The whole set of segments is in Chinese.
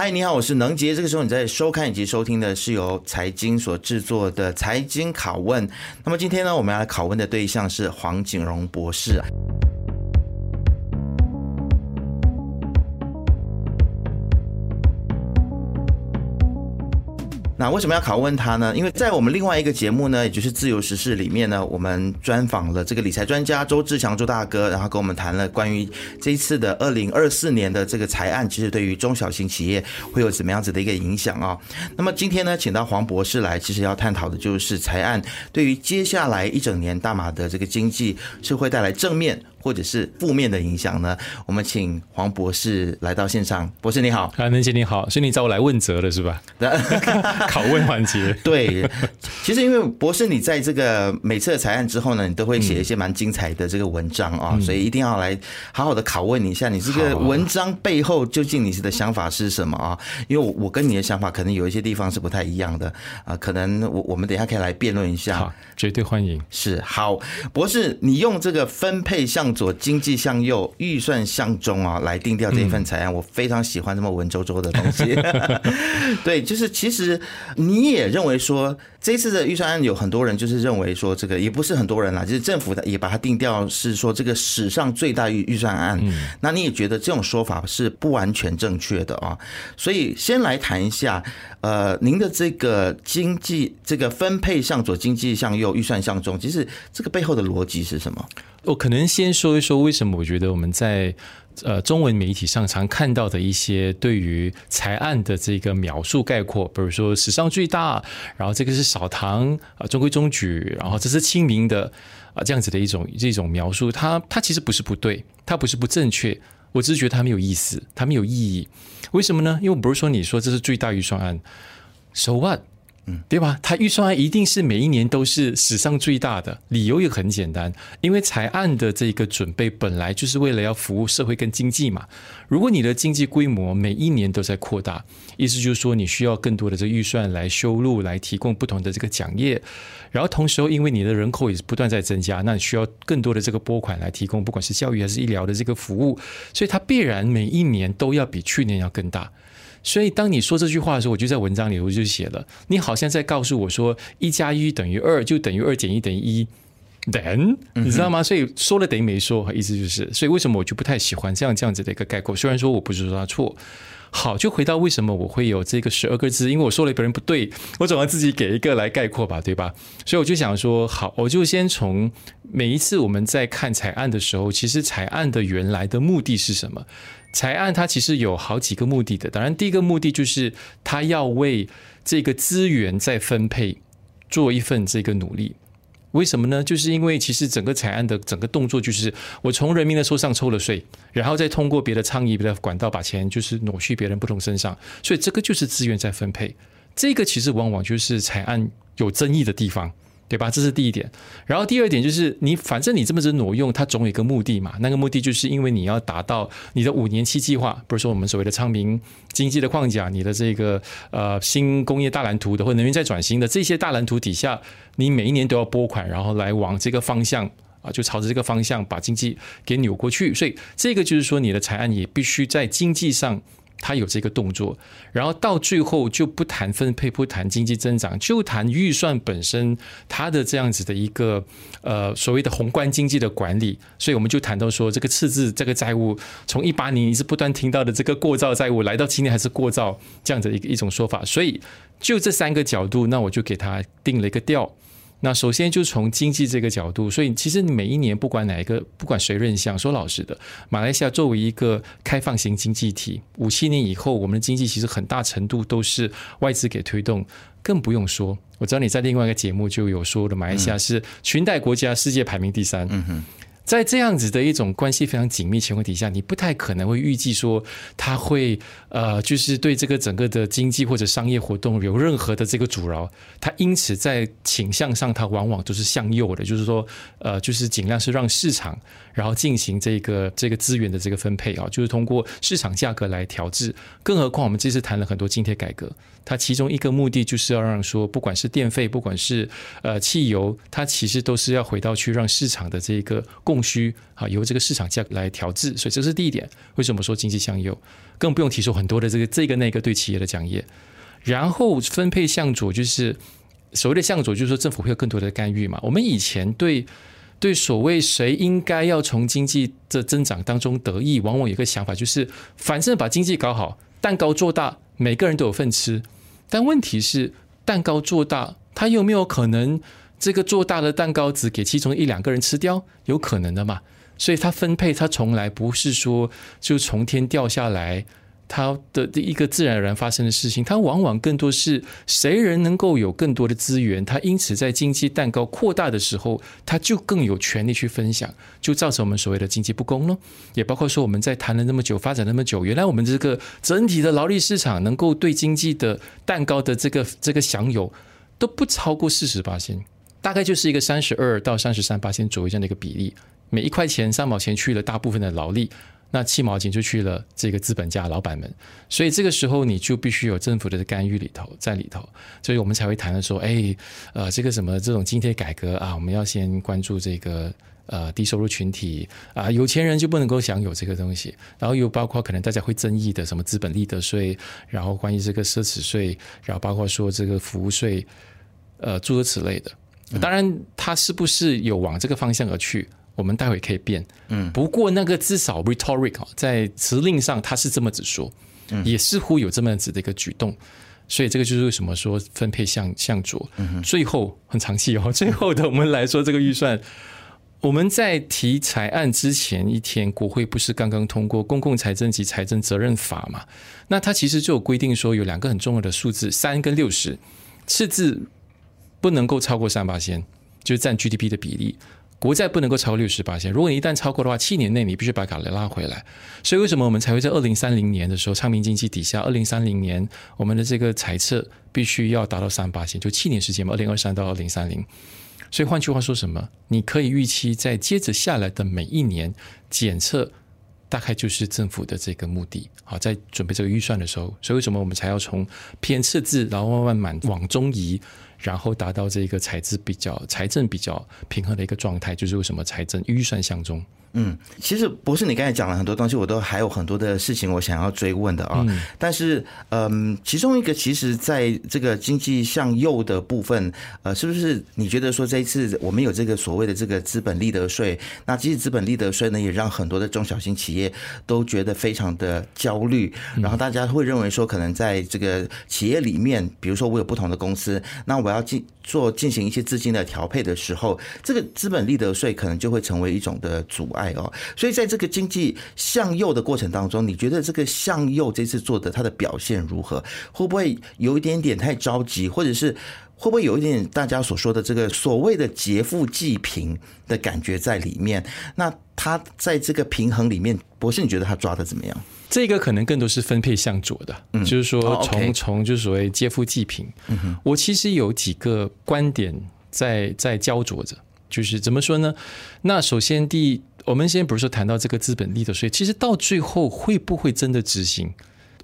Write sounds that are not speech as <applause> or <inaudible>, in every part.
嗨，你好，我是能杰。这个时候你在收看以及收听的是由财经所制作的《财经拷问》。那么今天呢，我们要来拷问的对象是黄景荣博士。那为什么要拷问他呢？因为在我们另外一个节目呢，也就是自由时事里面呢，我们专访了这个理财专家周志强周大哥，然后跟我们谈了关于这一次的二零二四年的这个财案，其实对于中小型企业会有怎么样子的一个影响啊？那么今天呢，请到黄博士来，其实要探讨的就是财案对于接下来一整年大马的这个经济是会带来正面。或者是负面的影响呢？我们请黄博士来到现场。博士你好，啊，能姐你好，所以你找我来问责了是吧？<laughs> <laughs> 拷问环节。<laughs> 对，其实因为博士你在这个每次的裁案之后呢，你都会写一些蛮精彩的这个文章啊，嗯、所以一定要来好好的拷问你一下，你这个文章背后究竟你的想法是什么啊？因为我我跟你的想法可能有一些地方是不太一样的啊，可能我我们等一下可以来辩论一下。好，绝对欢迎。是好，博士，你用这个分配向左，经济向右，预算向中啊，来定调这一份财案，嗯、我非常喜欢这么文绉绉的东西。<laughs> 对，就是其实你也认为说，这次的预算案有很多人就是认为说，这个也不是很多人啦，就是政府的也把它定调是说这个史上最大预预算案。嗯、那你也觉得这种说法是不完全正确的啊？所以先来谈一下，呃，您的这个经济这个分配向左，经济向右，预算向中，其实这个背后的逻辑是什么？我可能先说一说为什么我觉得我们在呃中文媒体上常看到的一些对于财案的这个描述概括，比如说史上最大，然后这个是少糖啊中规中矩，然后这是亲民的啊这样子的一种这种描述，它它其实不是不对，它不是不正确，我只是觉得它没有意思，它没有意义。为什么呢？因为我不是说你说这是最大预算案，so what？对吧？他预算一定是每一年都是史上最大的，理由也很简单，因为财案的这个准备本来就是为了要服务社会跟经济嘛。如果你的经济规模每一年都在扩大，意思就是说你需要更多的这预算来修路，来提供不同的这个奖业，然后同时因为你的人口也是不断在增加，那你需要更多的这个拨款来提供，不管是教育还是医疗的这个服务，所以它必然每一年都要比去年要更大。所以，当你说这句话的时候，我就在文章里我就写了，你好像在告诉我说，一加一等于二，就等于二减一等于一，then 你知道吗？所以说了等于没说，意思就是，所以为什么我就不太喜欢这样这样子的一个概括？虽然说我不是说他错，好，就回到为什么我会有这个十二个字，因为我说了别人不对，我总要自己给一个来概括吧，对吧？所以我就想说，好，我就先从每一次我们在看彩案的时候，其实彩案的原来的目的是什么？财案它其实有好几个目的的，当然第一个目的就是它要为这个资源再分配做一份这个努力。为什么呢？就是因为其实整个财案的整个动作就是我从人民的手上抽了税，然后再通过别的倡议、别的管道把钱就是挪去别人不同身上，所以这个就是资源再分配。这个其实往往就是财案有争议的地方。对吧？这是第一点。然后第二点就是，你反正你这么子挪用，它总有一个目的嘛。那个目的就是因为你要达到你的五年期计划，比如说我们所谓的昌明经济的框架，你的这个呃新工业大蓝图的或能源再转型的这些大蓝图底下，你每一年都要拨款，然后来往这个方向啊，就朝着这个方向把经济给扭过去。所以这个就是说，你的财案也必须在经济上。他有这个动作，然后到最后就不谈分配，不谈经济增长，就谈预算本身，它的这样子的一个呃所谓的宏观经济的管理。所以我们就谈到说，这个赤字这个债务，从一八年一直不断听到的这个过造债务，来到今年还是过造这样的一个一种说法。所以就这三个角度，那我就给他定了一个调。那首先就从经济这个角度，所以其实你每一年不管哪一个，不管谁任相，说老实的，马来西亚作为一个开放型经济体，五七年以后，我们的经济其实很大程度都是外资给推动，更不用说，我知道你在另外一个节目就有说的，马来西亚是裙带国家，世界排名第三。嗯哼。在这样子的一种关系非常紧密情况底下，你不太可能会预计说他会呃，就是对这个整个的经济或者商业活动有任何的这个阻挠。它因此在倾向上，它往往都是向右的，就是说呃，就是尽量是让市场然后进行这个这个资源的这个分配啊，就是通过市场价格来调制。更何况我们这次谈了很多津贴改革，它其中一个目的就是要让说，不管是电费，不管是呃汽油，它其实都是要回到去让市场的这个供供需啊，由这个市场价格来调制。所以这是第一点。为什么说经济向右？更不用提出很多的这个这个那个对企业的讲义。然后分配向左，就是所谓的向左，就是说政府会有更多的干预嘛。我们以前对对所谓谁应该要从经济的增长当中得益，往往有个想法，就是反正把经济搞好，蛋糕做大，每个人都有份吃。但问题是，蛋糕做大，它有没有可能这个做大的蛋糕只给其中一两个人吃掉？有可能的嘛。所以它分配，它从来不是说就从天掉下来。它的一个自然而然发生的事情，它往往更多是谁人能够有更多的资源，它因此在经济蛋糕扩大的时候，它就更有权利去分享，就造成我们所谓的经济不公咯。也包括说我们在谈了那么久，发展那么久，原来我们这个整体的劳力市场能够对经济的蛋糕的这个这个享有都不超过四十八仙，大概就是一个三十二到三十三八千左右这样的一个比例，每一块钱三毛钱去了大部分的劳力。那七毛钱就去了这个资本家老板们，所以这个时候你就必须有政府的干预里头在里头，所以我们才会谈的说，哎，呃，这个什么这种津贴改革啊，我们要先关注这个呃低收入群体啊，有钱人就不能够享有这个东西，然后又包括可能大家会争议的什么资本利得税，然后关于这个奢侈税，然后包括说这个服务税，呃，诸如此类的。当然，它是不是有往这个方向而去？我们待会可以变，嗯，不过那个至少 rhetoric 在辞令上他是这么子说，也似乎有这么样子的一个举动，所以这个就是为什么说分配向向左，最后很长期哦。<laughs> 最后的我们来说这个预算，我们在提财案之前一天，国会不是刚刚通过《公共财政及财政责任法》嘛？那它其实就有规定说有两个很重要的数字，三跟六十，赤字不能够超过三八线，就是占 GDP 的比例。国债不能够超过六十八线如果你一旦超过的话，七年内你必须把卡雷拉回来。所以为什么我们才会在二零三零年的时候，昌明经济底下，二零三零年我们的这个财测必须要达到三八线，就七年时间嘛，二零二三到二零三零。所以换句话说什么？你可以预期在接着下来的每一年检测，大概就是政府的这个目的。好，在准备这个预算的时候，所以为什么我们才要从偏赤字，然后慢慢往中移？然后达到这个财政比较财政比较平衡的一个状态，就是为什么财政预算项中。嗯，其实博士，你刚才讲了很多东西，我都还有很多的事情我想要追问的啊。嗯、但是，嗯，其中一个，其实在这个经济向右的部分，呃，是不是你觉得说这一次我们有这个所谓的这个资本利得税？那其实资本利得税呢，也让很多的中小型企业都觉得非常的焦虑。然后大家会认为说，可能在这个企业里面，比如说我有不同的公司，那我要进做进行一些资金的调配的时候，这个资本利得税可能就会成为一种的阻碍。爱哦，所以在这个经济向右的过程当中，你觉得这个向右这次做的它的表现如何？会不会有一点点太着急，或者是会不会有一点大家所说的这个所谓的劫富济贫的感觉在里面？那他在这个平衡里面，博士你觉得他抓的怎么样？这个可能更多是分配向左的，嗯、就是说从从就是所谓劫富济贫。嗯哼，我其实有几个观点在在焦灼着。就是怎么说呢？那首先，第一，我们先不是说谈到这个资本利得税，其实到最后会不会真的执行，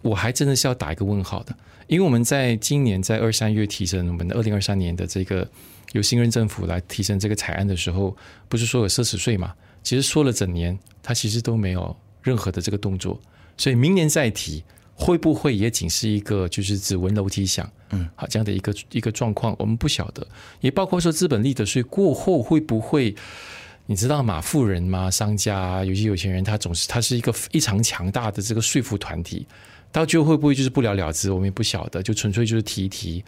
我还真的是要打一个问号的。因为我们在今年在二三月提升我们的二零二三年的这个由新任政府来提升这个财案的时候，不是说有奢侈税嘛？其实说了整年，他其实都没有任何的这个动作，所以明年再提。会不会也仅是一个就是只闻楼梯响，嗯，好这样的一个一个状况，我们不晓得。也包括说资本利得税过后会不会，你知道马？富人吗，商家，有些有钱人，他总是他是一个非常强大的这个说服团体，到最后会不会就是不了了之？我们也不晓得，就纯粹就是提一提。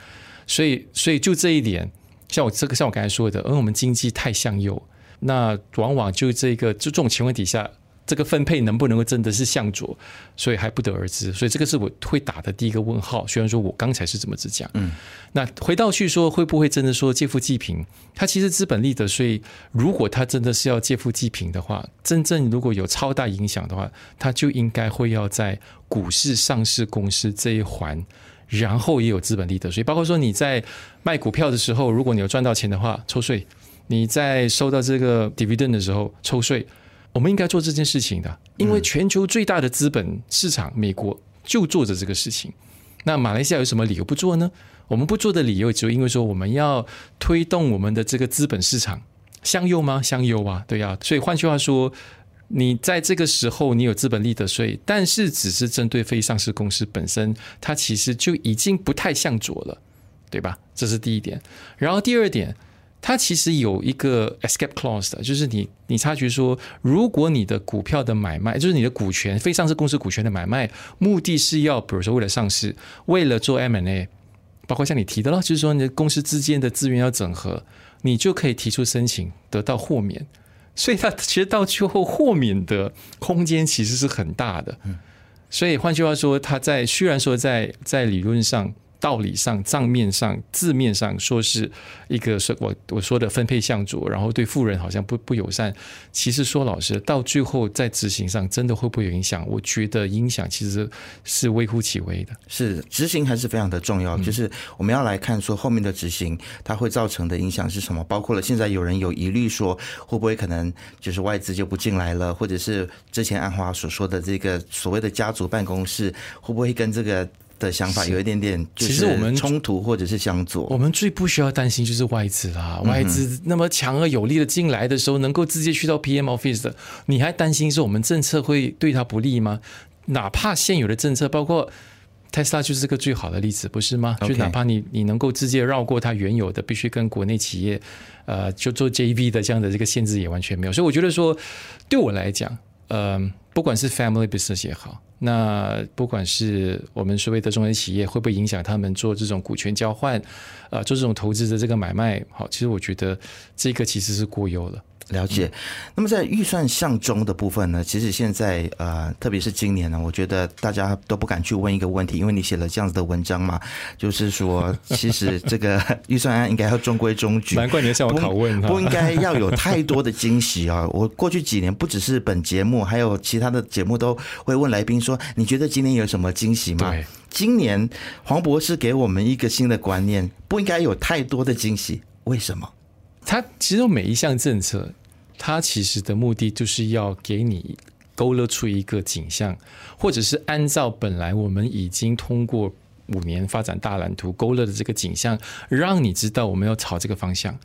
所以，所以就这一点，像我这个像我刚才说的，因为我们经济太向右，那往往就这个就这种情况底下。这个分配能不能够真的是向左，所以还不得而知。所以这个是我会打的第一个问号。虽然说我刚才是这么子讲，嗯，那回到去说会不会真的说借富济贫？它其实资本利得税，如果它真的是要借富济贫的话，真正如果有超大影响的话，它就应该会要在股市上市公司这一环，然后也有资本利得税。包括说你在卖股票的时候，如果你有赚到钱的话，抽税；你在收到这个 dividend 的时候，抽税。我们应该做这件事情的，因为全球最大的资本市场美国就做着这个事情。那马来西亚有什么理由不做呢？我们不做的理由只有因为说我们要推动我们的这个资本市场向右吗？向右啊，对呀、啊。所以换句话说，你在这个时候你有资本利得税，但是只是针对非上市公司本身，它其实就已经不太向左了，对吧？这是第一点。然后第二点。它其实有一个 escape clause 的，就是你你察觉说，如果你的股票的买卖，就是你的股权，非上市公司股权的买卖，目的是要，比如说为了上市，为了做 M&A，包括像你提的了，就是说你的公司之间的资源要整合，你就可以提出申请得到豁免。所以它其实到最后豁免的空间其实是很大的。所以换句话说，它在虽然说在在理论上。道理上、账面上、字面上说是一个是我我说的分配向左，然后对富人好像不不友善。其实说老实，到最后在执行上，真的会不会有影响？我觉得影响其实是微乎其微的。是执行还是非常的重要，就是我们要来看说后面的执行它会造成的影响是什么，包括了现在有人有疑虑说会不会可能就是外资就不进来了，或者是之前安华所说的这个所谓的家族办公室会不会跟这个。的想法有一点点，其实我们冲突或者是相左。我们最不需要担心就是外资啦，外资那么强而有力的进来的时候，能够直接去到 PM office 的，你还担心说我们政策会对他不利吗？哪怕现有的政策，包括 Tesla 就是个最好的例子，不是吗？就哪怕你你能够直接绕过它原有的必须跟国内企业呃就做 JV 的这样的这个限制也完全没有。所以我觉得说，对我来讲，呃，不管是 family business 也好。那不管是我们所谓的中小企业，会不会影响他们做这种股权交换，呃，做这种投资的这个买卖？好，其实我觉得这个其实是过优了。了解，那么在预算项中的部分呢，其实现在呃，特别是今年呢，我觉得大家都不敢去问一个问题，因为你写了这样子的文章嘛，就是说，其实这个 <laughs> 预算案应该要中规中矩。难怪你要向我拷问，不应该要有太多的惊喜啊！我过去几年不只是本节目，还有其他的节目都会问来宾说，你觉得今年有什么惊喜吗？今年黄博士给我们一个新的观念，不应该有太多的惊喜，为什么？它其实每一项政策，它其实的目的就是要给你勾勒出一个景象，或者是按照本来我们已经通过五年发展大蓝图勾勒的这个景象，让你知道我们要朝这个方向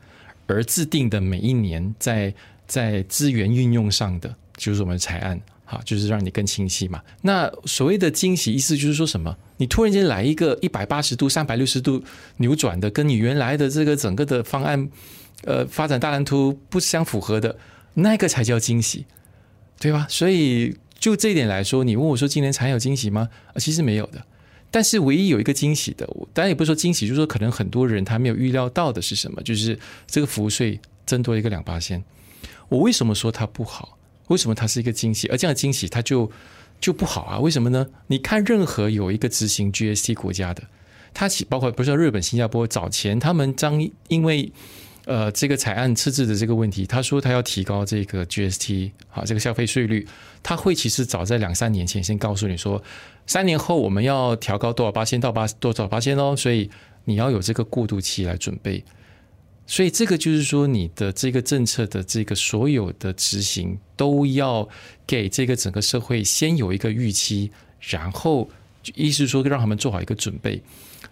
而制定的每一年在在资源运用上的，就是我们的财案，哈，就是让你更清晰嘛。那所谓的惊喜，意思就是说什么？你突然间来一个一百八十度、三百六十度扭转的，跟你原来的这个整个的方案。呃，发展大蓝图不相符合的那个才叫惊喜，对吧？所以就这一点来说，你问我说今年才有惊喜吗？啊，其实没有的。但是唯一有一个惊喜的，当然也不是说惊喜，就是说可能很多人他没有预料到的是什么？就是这个服务税增多一个两八千。我为什么说它不好？为什么它是一个惊喜？而这样的惊喜它就就不好啊？为什么呢？你看任何有一个执行 GST 国家的，它其包括不是日本、新加坡早前他们将因为呃，这个财案赤字的这个问题，他说他要提高这个 GST 好，这个消费税率，他会其实早在两三年前先告诉你说，三年后我们要调高多少八千到八多少八千哦，所以你要有这个过渡期来准备。所以这个就是说，你的这个政策的这个所有的执行都要给这个整个社会先有一个预期，然后意思说让他们做好一个准备。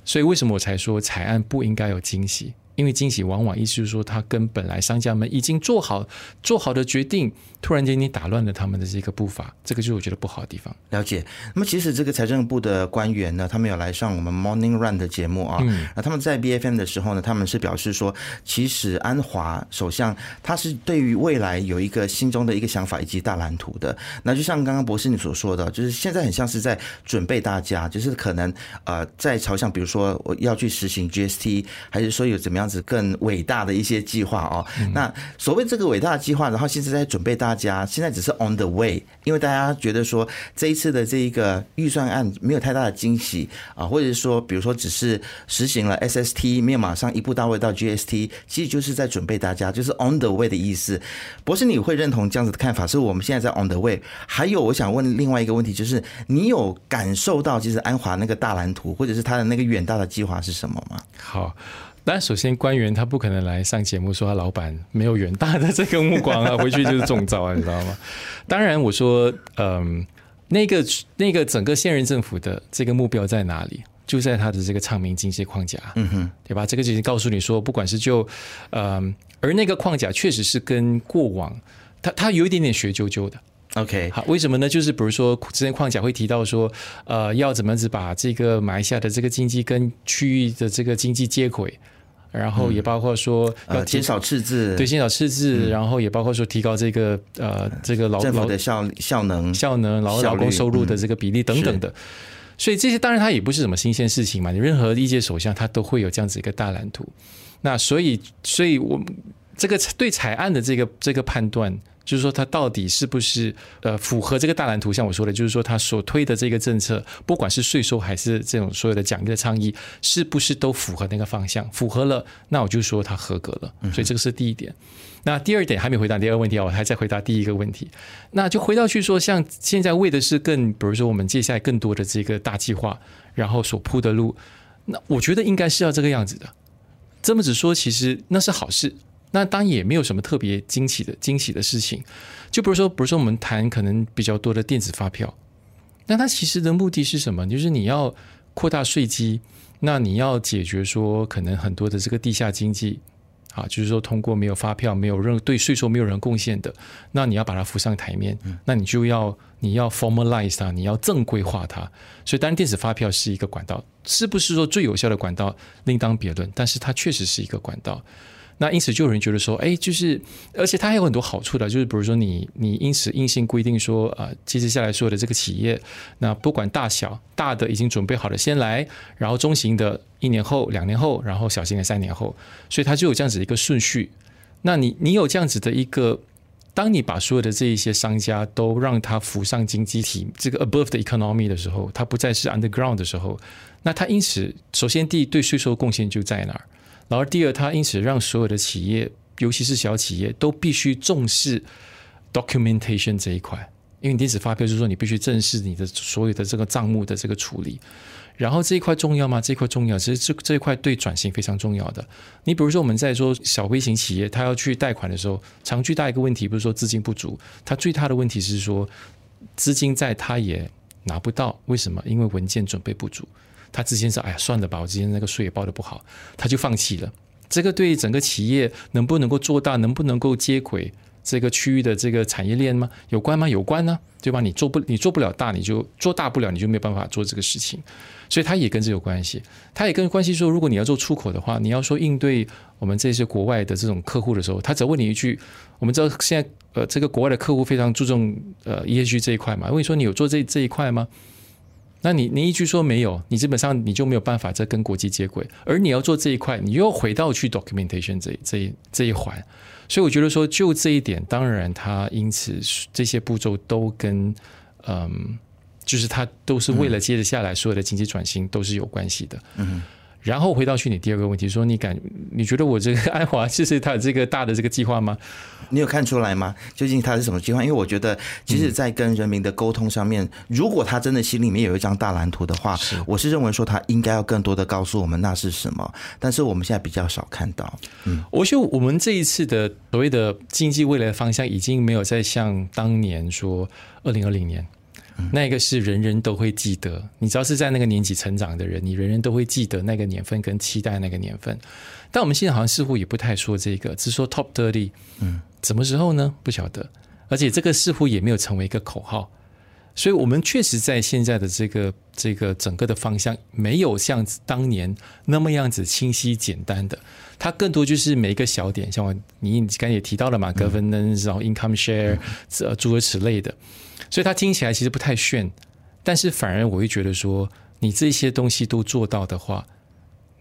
所以为什么我才说财案不应该有惊喜？因为惊喜往往意思就是说，他跟本来商家们已经做好做好的决定，突然间你打乱了他们的这个步伐，这个就是我觉得不好的地方。了解。那么其实这个财政部的官员呢，他们有来上我们 Morning Run 的节目啊，那他们在 BFM 的时候呢，他们是表示说，其实安华首相他是对于未来有一个心中的一个想法以及大蓝图的。那就像刚刚博士你所说的，就是现在很像是在准备大家，就是可能呃在朝向，比如说我要去实行 GST，还是说有怎么样。子更伟大的一些计划哦，那所谓这个伟大的计划，然后现在在准备大家，现在只是 on the way，因为大家觉得说这一次的这一个预算案没有太大的惊喜啊，或者是说，比如说只是实行了 SST，没有马上一步到位到 GST，其实就是在准备大家，就是 on the way 的意思。博士，你会认同这样子的看法？是我们现在在 on the way。还有，我想问另外一个问题，就是你有感受到，其实安华那个大蓝图，或者是他的那个远大的计划是什么吗？好。但首先，官员他不可能来上节目说他老板没有远大的这个目光啊，回去就是中招啊，你知道吗？<laughs> 当然，我说，嗯，那个那个整个现任政府的这个目标在哪里？就在他的这个唱名经济框架，嗯哼，对吧？这个就已经告诉你说，不管是就，嗯，而那个框架确实是跟过往，它它有一点点学究究的。OK，好，为什么呢？就是比如说，之前框架会提到说，呃，要怎么子把这个马来西亚的这个经济跟区域的这个经济接轨。然后也包括说要减少赤字，对，减少赤字，然后也包括说提高这个呃这个劳政府的效效能、效能，然后劳工收入的这个比例等等的。所以这些当然它也不是什么新鲜事情嘛，你任何一届首相他都会有这样子一个大蓝图。那所以，所以我这个对采案的这个这个判断。就是说，它到底是不是呃符合这个大蓝图？像我说的，就是说，他所推的这个政策，不管是税收还是这种所有的奖励的倡议，是不是都符合那个方向？符合了，那我就说它合格了。所以这个是第一点。那第二点还没回答第二个问题啊，我还在回答第一个问题。那就回到去说，像现在为的是更，比如说我们接下来更多的这个大计划，然后所铺的路，那我觉得应该是要这个样子的。这么子说，其实那是好事。那当然也没有什么特别惊喜的惊喜的事情，就比如说，比如说我们谈可能比较多的电子发票，那它其实的目的是什么？就是你要扩大税基，那你要解决说可能很多的这个地下经济，啊，就是说通过没有发票、没有任对税收没有人贡献的，那你要把它浮上台面，那你就要你要 formalize 它，你要正规化它。所以当然电子发票是一个管道，是不是说最有效的管道另当别论，但是它确实是一个管道。那因此就有人觉得说，哎，就是，而且它还有很多好处的，就是比如说你你因此硬性规定说，啊，接接下来所有的这个企业，那不管大小，大的已经准备好了先来，然后中型的一年后、两年后，然后小型的三年后，所以它就有这样子一个顺序。那你你有这样子的一个，当你把所有的这一些商家都让它浮上经济体这个 above the economy 的时候，它不再是 underground 的时候，那它因此首先第一对税收贡献就在那儿。然后第二，它因此让所有的企业，尤其是小企业，都必须重视 documentation 这一块，因为电子发票就是说你必须正视你的所有的这个账目的这个处理。然后这一块重要吗？这一块重要，其实这这一块对转型非常重要的。你比如说我们在说小微型企业，他要去贷款的时候，常最大一个问题不是说资金不足，他最大的问题是说资金在他也拿不到，为什么？因为文件准备不足。他之前说：“哎呀，算了吧，我之前那个税也报得不好，他就放弃了。这个对整个企业能不能够做大，能不能够接轨这个区域的这个产业链吗？有关吗？有关呢，对吧？你做不，你做不了大，你就做大不了，你就没有办法做这个事情。所以他也跟这有关系。他也跟关系说，如果你要做出口的话，你要说应对我们这些国外的这种客户的时候，他只问你一句：我们知道现在呃，这个国外的客户非常注重呃 ESG 这一块嘛？问你说你有做这这一块吗？”那你你一句说没有，你基本上你就没有办法再跟国际接轨，而你要做这一块，你又要回到去 documentation 这这一这一环，所以我觉得说就这一点，当然它因此这些步骤都跟嗯，就是它都是为了接着下来所有的经济转型都是有关系的，嗯。然后回到去你第二个问题，说你感你觉得我这个安华其实他有这个大的这个计划吗？你有看出来吗？究竟他是什么计划？因为我觉得，其实，在跟人民的沟通上面，如果他真的心里面有一张大蓝图的话，我是认为说他应该要更多的告诉我们那是什么。但是我们现在比较少看到。嗯，我觉得我们这一次的所谓的经济未来的方向，已经没有再像当年说二零二零年。那个是人人都会记得，你只要是在那个年纪成长的人，你人人都会记得那个年份跟期待那个年份。但我们现在好像似乎也不太说这个，只说 Top Thirty，嗯，什么时候呢？不晓得。而且这个似乎也没有成为一个口号，所以我们确实在现在的这个这个整个的方向，没有像当年那么样子清晰简单的，它更多就是每一个小点，像我你刚才也提到了嘛，Governance，然后 Income Share，呃，诸如此类的。所以它听起来其实不太炫，但是反而我会觉得说，你这些东西都做到的话，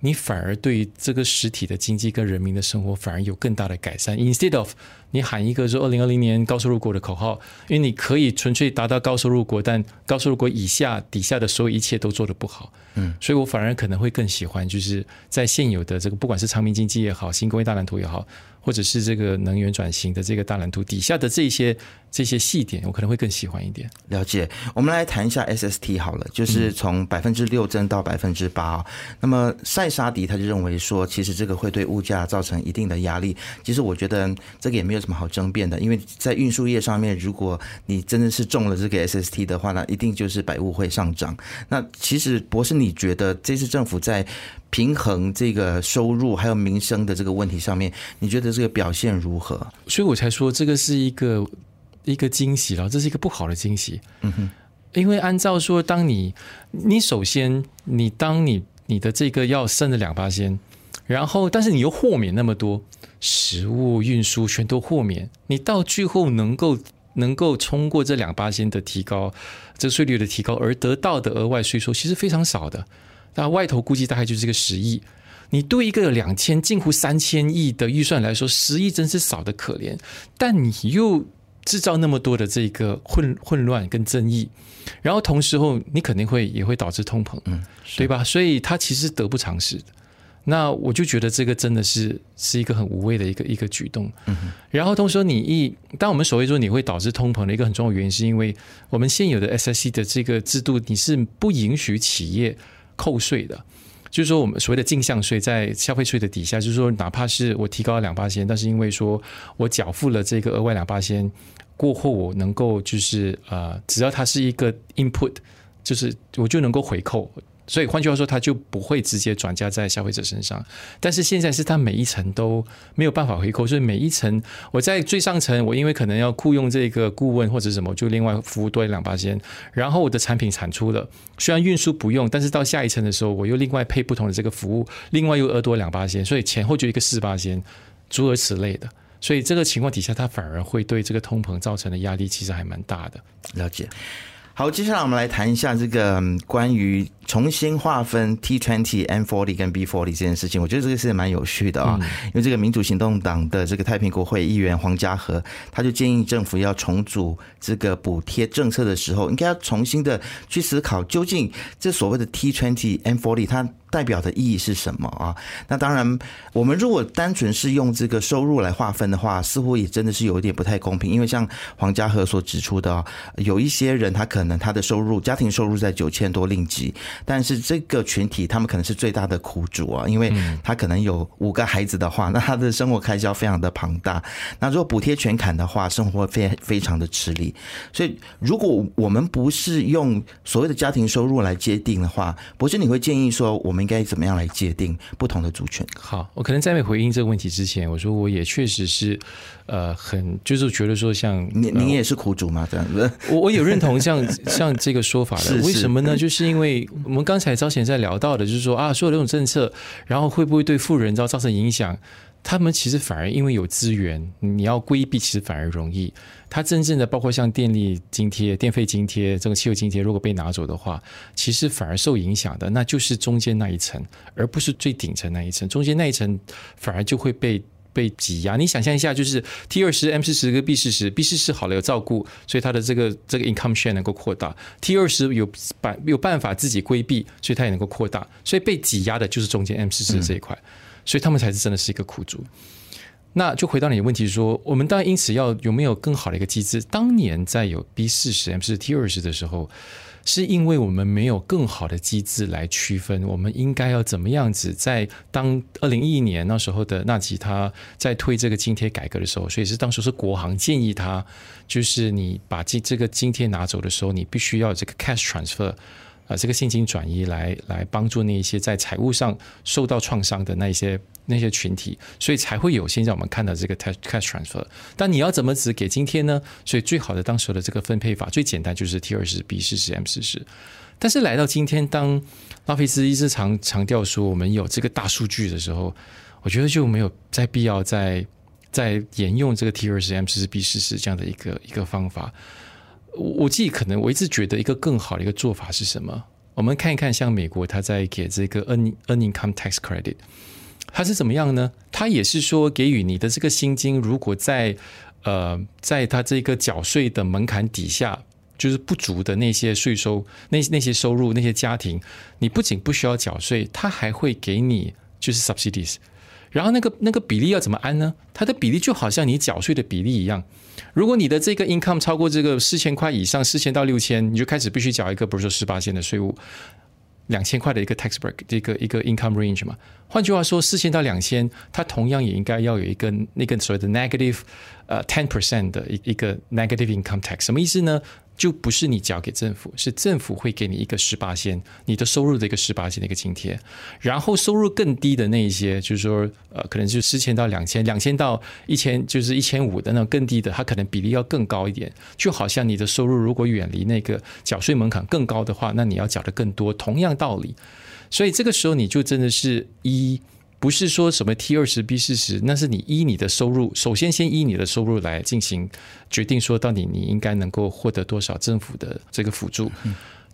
你反而对这个实体的经济跟人民的生活反而有更大的改善。Instead of 你喊一个说二零二零年高收入国的口号，因为你可以纯粹达到高收入国，但高收入国以下底下的所有一切都做得不好。嗯，所以我反而可能会更喜欢，就是在现有的这个不管是长明经济也好，新工业大蓝图也好。或者是这个能源转型的这个大蓝图底下的这些这些细点，我可能会更喜欢一点。了解，我们来谈一下 SST 好了，就是从百分之六增到百分之八。那么塞沙迪他就认为说，其实这个会对物价造成一定的压力。其实我觉得这个也没有什么好争辩的，因为在运输业上面，如果你真的是中了这个 SST 的话，那一定就是百物会上涨。那其实博士，你觉得这次政府在平衡这个收入还有民生的这个问题上面，你觉得这个表现如何？所以我才说这个是一个一个惊喜了，这是一个不好的惊喜。嗯哼，因为按照说，当你你首先你当你你的这个要升了两八仙，然后但是你又豁免那么多食物运输全都豁免，你到最后能够能够冲过这两八千的提高，这个税率的提高而得到的额外税收其实非常少的。那外头估计大概就是个十亿，你对一个两千近乎三千亿的预算来说，十亿真是少的可怜。但你又制造那么多的这个混混乱跟争议，然后同时候你肯定会也会导致通膨，嗯，对吧？所以它其实得不偿失。那我就觉得这个真的是是一个很无谓的一个一个举动。嗯，然后同时说你一，当我们所谓说你会导致通膨的一个很重要的原因，是因为我们现有的 SSC 的这个制度，你是不允许企业。扣税的，就是说我们所谓的进项税在消费税的底下，就是说哪怕是我提高了两八千，但是因为说我缴付了这个额外两八千过后，我能够就是呃，只要它是一个 input，就是我就能够回扣。所以换句话说，它就不会直接转嫁在消费者身上。但是现在是它每一层都没有办法回扣，所以每一层我在最上层，我因为可能要雇佣这个顾问或者什么，就另外服务多一两八千。然后我的产品产出了，虽然运输不用，但是到下一层的时候，我又另外配不同的这个服务，另外又额多两八千，所以前后就一个四八千，诸如此类的。所以这个情况底下，它反而会对这个通膨造成的压力其实还蛮大的。了解。好，接下来我们来谈一下这个关于重新划分 T20、M40 跟 B40 这件事情。我觉得这个是蛮有趣的啊，因为这个民主行动党的这个太平国会议员黄家和，他就建议政府要重组这个补贴政策的时候，应该要重新的去思考，究竟这所谓的 T20、M40 它代表的意义是什么啊？那当然，我们如果单纯是用这个收入来划分的话，似乎也真的是有一点不太公平。因为像黄家和所指出的，有一些人他可能他的收入家庭收入在九千多令吉，但是这个群体他们可能是最大的苦主啊，因为他可能有五个孩子的话，那他的生活开销非常的庞大。那如果补贴全砍的话，生活会非非常的吃力。所以，如果我们不是用所谓的家庭收入来界定的话，博士你会建议说我们。应该怎么样来界定不同的族群？好，我可能在没回应这个问题之前，我说我也确实是，呃，很就是觉得说像，像你，你也是苦主嘛？这样子，我我有认同像 <laughs> 像这个说法的是。为什么呢？就是因为我们刚才早前在聊到的，就是说啊，所有这种政策，然后会不会对富人造造成影响？他们其实反而因为有资源，你要规避其实反而容易。它真正的包括像电力津贴、电费津贴、这个汽油津贴，如果被拿走的话，其实反而受影响的那就是中间那一层，而不是最顶层那一层。中间那一层反而就会被被挤压。你想象一下，就是 T 二十、M 四十跟 B 四十，B 四十好了有照顾，所以它的这个这个 income share 能够扩大。T 二十有办有办法自己规避，所以它也能够扩大。所以被挤压的就是中间 M 四十这一块。嗯所以他们才是真的是一个苦主。那就回到你的问题说，我们当然因此要有没有更好的一个机制？当年在有 B 四十 M 四 T 二十的时候，是因为我们没有更好的机制来区分，我们应该要怎么样子？在当二零一一年那时候的纳吉他在推这个津贴改革的时候，所以是当时是国行建议他，就是你把这这个津贴拿走的时候，你必须要这个 cash transfer。啊，这个现金转移来来帮助那些在财务上受到创伤的那些那些群体，所以才会有现在我们看到这个 cash transfer。但你要怎么只给津贴呢？所以最好的当时的这个分配法最简单就是 T 二十 B 四十 M 四十。但是来到今天，当拉菲斯一直强强调说我们有这个大数据的时候，我觉得就没有再必要再再沿用这个 T 二十 M 四十 B 四十这样的一个一个方法。我我自己可能我一直觉得一个更好的一个做法是什么？我们看一看，像美国，他在给这个 earn earn income tax credit，它是怎么样呢？它也是说给予你的这个薪金，如果在呃，在它这个缴税的门槛底下，就是不足的那些税收，那那些收入那些家庭，你不仅不需要缴税，它还会给你就是 subsidies。然后那个那个比例要怎么安呢？它的比例就好像你缴税的比例一样。如果你的这个 income 超过这个四千块以上，四千到六千，你就开始必须缴一个，比如说十八千的税务，两千块的一个 tax break，一个一个 income range 嘛。换句话说，四千到两千，它同样也应该要有一个那个所谓的 negative 呃 ten percent 的一一个 negative income tax，什么意思呢？就不是你交给政府，是政府会给你一个十八仙，你的收入的一个十八仙的一个津贴。然后收入更低的那一些，就是说，呃，可能就四千到两千，两千到一千，就是一千五的那种更低的，它可能比例要更高一点。就好像你的收入如果远离那个缴税门槛更高的话，那你要缴的更多。同样道理，所以这个时候你就真的是一。不是说什么 T 二十 B 四十，那是你依你的收入，首先先依你的收入来进行决定，说到底你应该能够获得多少政府的这个辅助。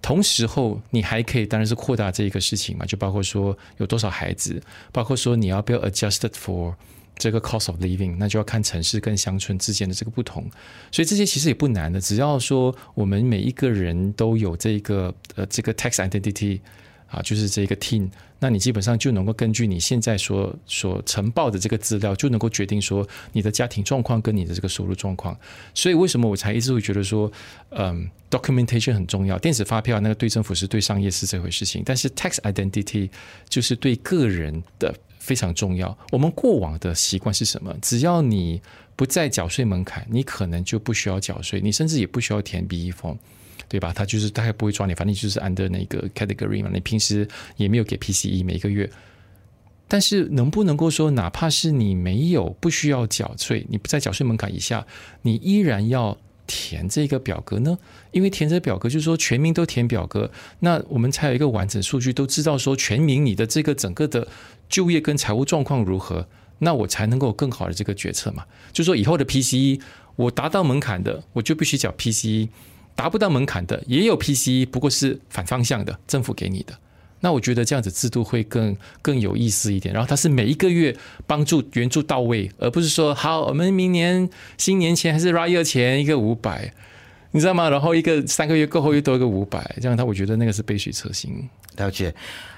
同时候你还可以当然是扩大这一个事情嘛，就包括说有多少孩子，包括说你要不要 adjusted for 这个 cost of living，那就要看城市跟乡村之间的这个不同。所以这些其实也不难的，只要说我们每一个人都有这个呃这个 tax identity。啊，就是这个 team，那你基本上就能够根据你现在所所呈报的这个资料，就能够决定说你的家庭状况跟你的这个收入状况。所以为什么我才一直会觉得说，嗯，documentation 很重要。电子发票那个对政府是对商业是这回事情，但是 tax identity 就是对个人的非常重要。我们过往的习惯是什么？只要你不在缴税门槛，你可能就不需要缴税，你甚至也不需要填 BE form。对吧？他就是大概不会抓你，反正就是 under 那个 category 嘛。你平时也没有给 PCE 每个月，但是能不能够说，哪怕是你没有不需要缴税，你不在缴税门槛以下，你依然要填这个表格呢？因为填这表格就是说全民都填表格，那我们才有一个完整数据，都知道说全民你的这个整个的就业跟财务状况如何，那我才能够更好的这个决策嘛。就说以后的 PCE，我达到门槛的，我就必须缴 PCE。达不到门槛的也有 PCE，不过是反方向的，政府给你的。那我觉得这样子制度会更更有意思一点。然后它是每一个月帮助援助到位，而不是说好我们明年新年前还是 rua 前一个五百，你知道吗？然后一个三个月过后又多一个五百，这样他我觉得那个是杯水车薪。了解。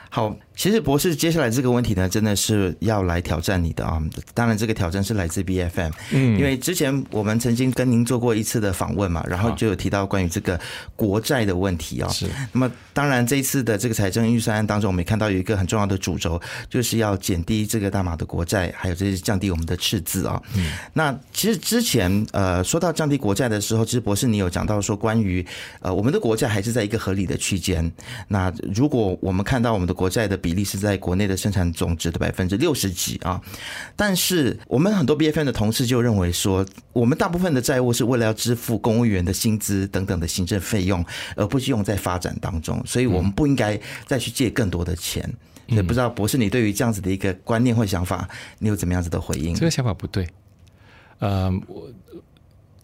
好，其实博士接下来这个问题呢，真的是要来挑战你的啊！当然，这个挑战是来自 BFM，嗯，因为之前我们曾经跟您做过一次的访问嘛，然后就有提到关于这个国债的问题啊。是。那么，当然这一次的这个财政预算案当中，我们也看到有一个很重要的主轴，就是要减低这个大马的国债，还有就是降低我们的赤字啊。嗯。那其实之前呃说到降低国债的时候，其实博士你有讲到说，关于呃我们的国债还是在一个合理的区间。那如果我们看到我们的国国债的比例是在国内的生产总值的百分之六十几啊，但是我们很多 B F N 的同事就认为说，我们大部分的债务是为了要支付公务员的薪资等等的行政费用，而不是用在发展当中，所以我们不应该再去借更多的钱。也不知道博士，你对于这样子的一个观念或想法，你有怎么样子的回应？这个想法不对，呃，我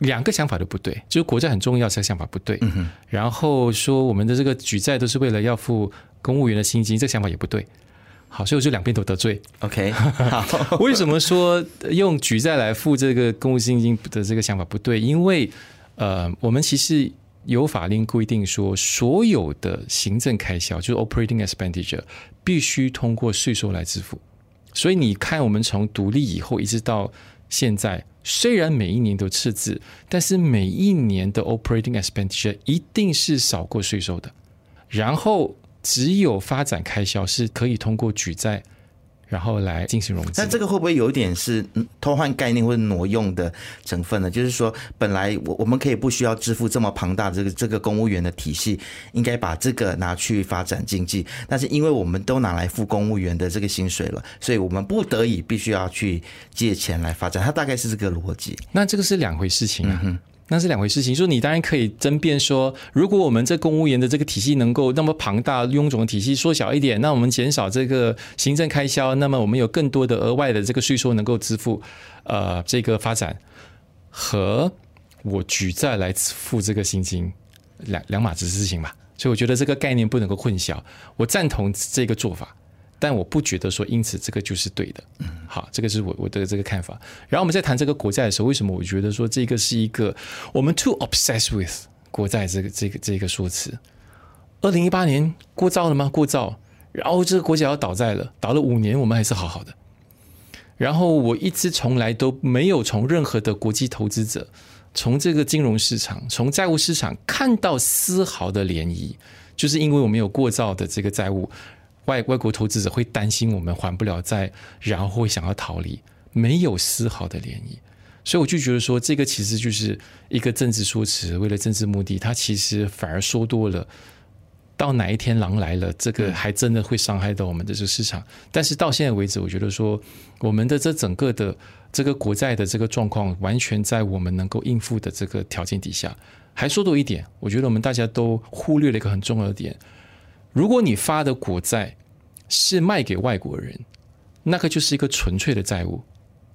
两个想法都不对，就是国债很重要，这个想法不对。嗯，然后说我们的这个举债都是为了要付。公务员的薪金，这个想法也不对。好，所以我就两边都得罪。OK，<laughs> 好，为什么说用举债来付这个公务薪金的这个想法不对？因为呃，我们其实有法令规定说，所有的行政开销就是 operating expenditure 必须通过税收来支付。所以你看，我们从独立以后一直到现在，虽然每一年都赤字，但是每一年的 operating expenditure 一定是少过税收的。然后。只有发展开销是可以通过举债，然后来进行融资。那这个会不会有一点是偷换概念或者挪用的成分呢？就是说，本来我我们可以不需要支付这么庞大的这个这个公务员的体系，应该把这个拿去发展经济。但是因为我们都拿来付公务员的这个薪水了，所以我们不得已必须要去借钱来发展。它大概是这个逻辑。那这个是两回事情啊。嗯那是两回事。情，说你当然可以争辩说，如果我们这公务员的这个体系能够那么庞大、臃肿的体系缩小一点，那我们减少这个行政开销，那么我们有更多的额外的这个税收能够支付，呃，这个发展。和我举债来付这个薪金两两码子事情嘛，所以我觉得这个概念不能够混淆，我赞同这个做法。但我不觉得说，因此这个就是对的。嗯，好，这个是我我的这个看法。然后我们在谈这个国债的时候，为什么我觉得说这个是一个我们 too obsessed with 国债这个这个这个说辞？二零一八年过造了吗？过造，然后这个国家要倒债了，倒了五年，我们还是好好的。然后我一直从来都没有从任何的国际投资者，从这个金融市场、从债务市场看到丝毫的涟漪，就是因为我们有过造的这个债务，外外国投资者会担心我们还不了债，然后会想要逃离，没有丝毫的涟漪。所以我就觉得说，这个其实就是一个政治说辞，为了政治目的，它其实反而说多了。到哪一天狼来了，这个还真的会伤害到我们的这个市场。但是到现在为止，我觉得说我们的这整个的这个国债的这个状况，完全在我们能够应付的这个条件底下。还说多一点，我觉得我们大家都忽略了一个很重要的点：如果你发的国债是卖给外国人，那个就是一个纯粹的债务。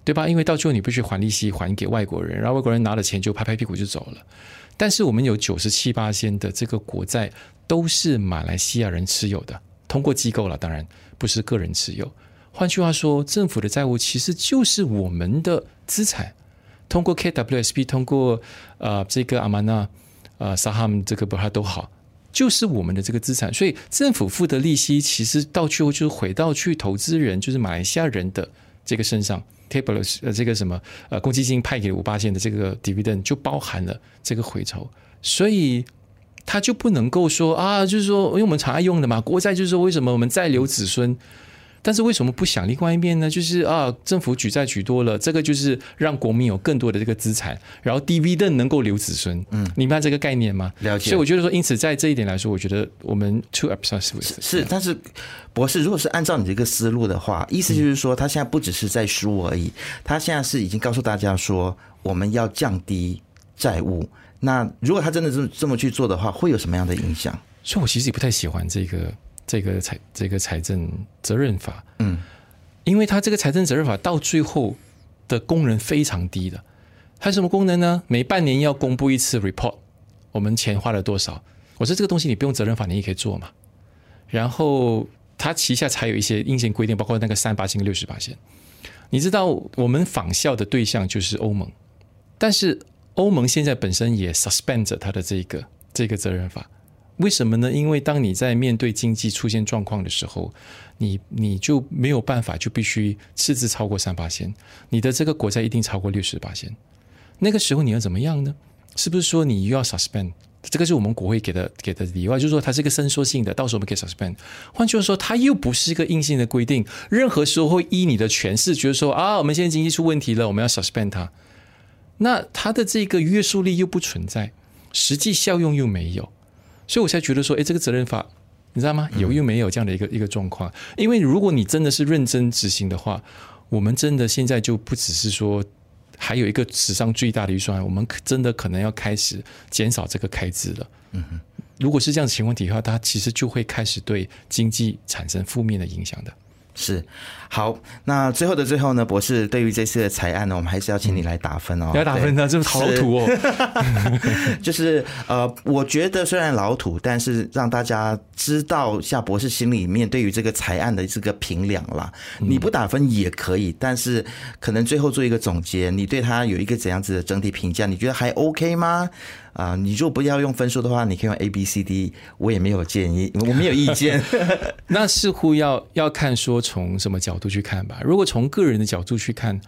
对吧？因为到最后你必须还利息还给外国人，然后外国人拿了钱就拍拍屁股就走了。但是我们有九十七八仙的这个国债都是马来西亚人持有的，通过机构了，当然不是个人持有。换句话说，政府的债务其实就是我们的资产，通过 KWSP，通过呃这个阿玛纳呃萨哈姆这个不哈都好，就是我们的这个资产。所以政府付的利息其实到最后就回到去投资人，就是马来西亚人的这个身上。table 呃，这个什么呃，公积金派给五八线的这个 dividend 就包含了这个回酬，所以他就不能够说啊，就是说，因为我们常爱用的嘛，国债就是说，为什么我们再留子孙？但是为什么不想另外一面呢？就是啊，政府举债举多了，这个就是让国民有更多的这个资产，然后 dividend 能够留子孙。嗯，你明白这个概念吗？了解。所以我觉得说，因此在这一点来说，我觉得我们 two episodes 是，是，但是博士，如果是按照你这个思路的话，意思就是说，他现在不只是在输而已，他现在是已经告诉大家说，我们要降低债务。那如果他真的这么这么去做的话，会有什么样的影响？所以我其实也不太喜欢这个。这个财这个财政责任法，嗯，因为它这个财政责任法到最后的功能非常低的，它什么功能呢？每半年要公布一次 report，我们钱花了多少？我说这个东西你不用责任法，你也可以做嘛。然后它旗下才有一些硬性规定，包括那个三八线、六十八线。你知道我们仿效的对象就是欧盟，但是欧盟现在本身也 suspend 着它的这个这个责任法。为什么呢？因为当你在面对经济出现状况的时候，你你就没有办法，就必须赤字超过三八线，你的这个国债一定超过六十八线。那个时候你要怎么样呢？是不是说你又要 suspend？这个是我们国会给的给的理由，就是说它是一个伸缩性的，到时候我们可以 suspend。换句话说，它又不是一个硬性的规定，任何时候会依你的诠释，觉得说啊，我们现在经济出问题了，我们要 suspend 它。那它的这个约束力又不存在，实际效用又没有。所以我才觉得说，哎，这个责任法，你知道吗？有又没有这样的一个一个状况。因为如果你真的是认真执行的话，我们真的现在就不只是说还有一个史上最大的预算，我们真的可能要开始减少这个开支了。嗯哼，如果是这样的情况底下，它其实就会开始对经济产生负面的影响的。是，好，那最后的最后呢，博士对于这次的裁案呢，我们还是要请你来打分哦。要打分呢，这是老土哦。<laughs> 就是呃，我觉得虽然老土，但是让大家知道下博士心里面对于这个裁案的这个评量啦。你不打分也可以，但是可能最后做一个总结，你对他有一个怎样子的整体评价？你觉得还 OK 吗？啊，你如果不要用分数的话，你可以用 A、B、C、D，我也没有建议，我没有意见。<laughs> 那似乎要要看说从什么角度去看吧。如果从个人的角度去看，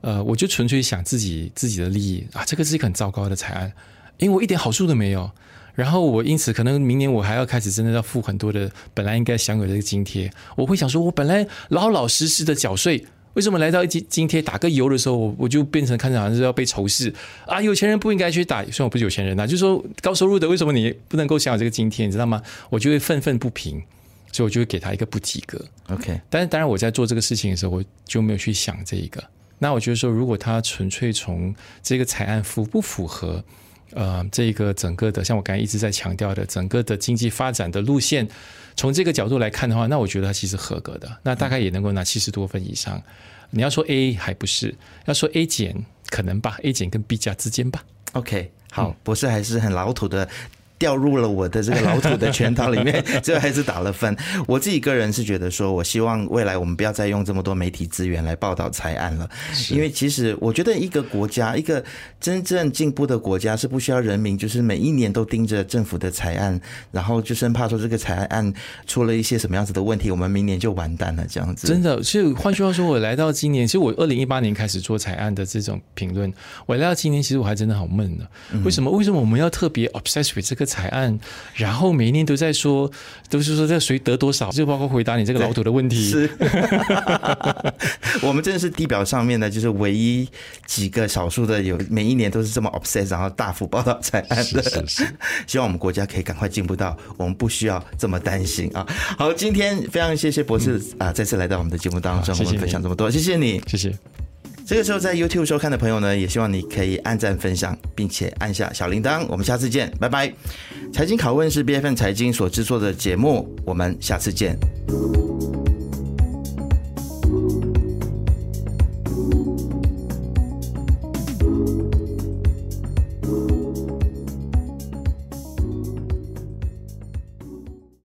呃，我就纯粹想自己自己的利益啊，这个是一个很糟糕的财案，因为我一点好处都没有。然后我因此可能明年我还要开始真的要付很多的本来应该享有的这个津贴。我会想说，我本来老老实实的缴税。为什么来到津津贴打个油的时候，我我就变成看着好像是要被仇视啊？有钱人不应该去打，虽然我不是有钱人呐、啊，就是说高收入的，为什么你不能够享有这个津贴？你知道吗？我就会愤愤不平，所以我就会给他一个不及格。OK，但是当然我在做这个事情的时候，我就没有去想这一个。那我觉得说，如果他纯粹从这个财案符不符合？呃，这个整个的，像我刚才一直在强调的，整个的经济发展的路线，从这个角度来看的话，那我觉得他其实合格的，那大概也能够拿七十多分以上。你要说 A 还不是，要说 A 减可能吧，A 减跟 B 加之间吧。OK，好，博士还是很老土的。掉入了我的这个老土的圈套里面，<laughs> 最后还是打了分。我自己个人是觉得说，我希望未来我们不要再用这么多媒体资源来报道财案了，因为其实我觉得一个国家，一个真正进步的国家是不需要人民就是每一年都盯着政府的财案，然后就生怕说这个财案出了一些什么样子的问题，我们明年就完蛋了这样子。真的，所以换句话说，我来到今年，其实我二零一八年开始做财案的这种评论，我来到今年，其实我还真的好闷呢。为什么？为什么我们要特别 obsessed with 这个财案？然后每一年都在说，都是说这谁得多少，就包括回答你这个老土的问题。是，<laughs> 我们真的是地表上面的，就是唯一几个少数的有每一年都是这么 obsessed，然后大幅报道财案的。是是是。希望我们国家可以赶快进步到我们不需要这么担心啊！好，今天非常谢谢博士啊，再次来到我们的节目当中，我们分享这么多，谢谢你，谢谢。这个时候在 YouTube 收看的朋友呢，也希望你可以按赞、分享，并且按下小铃铛。我们下次见，拜拜。财经拷问是 BFN 财经所制作的节目，我们下次见。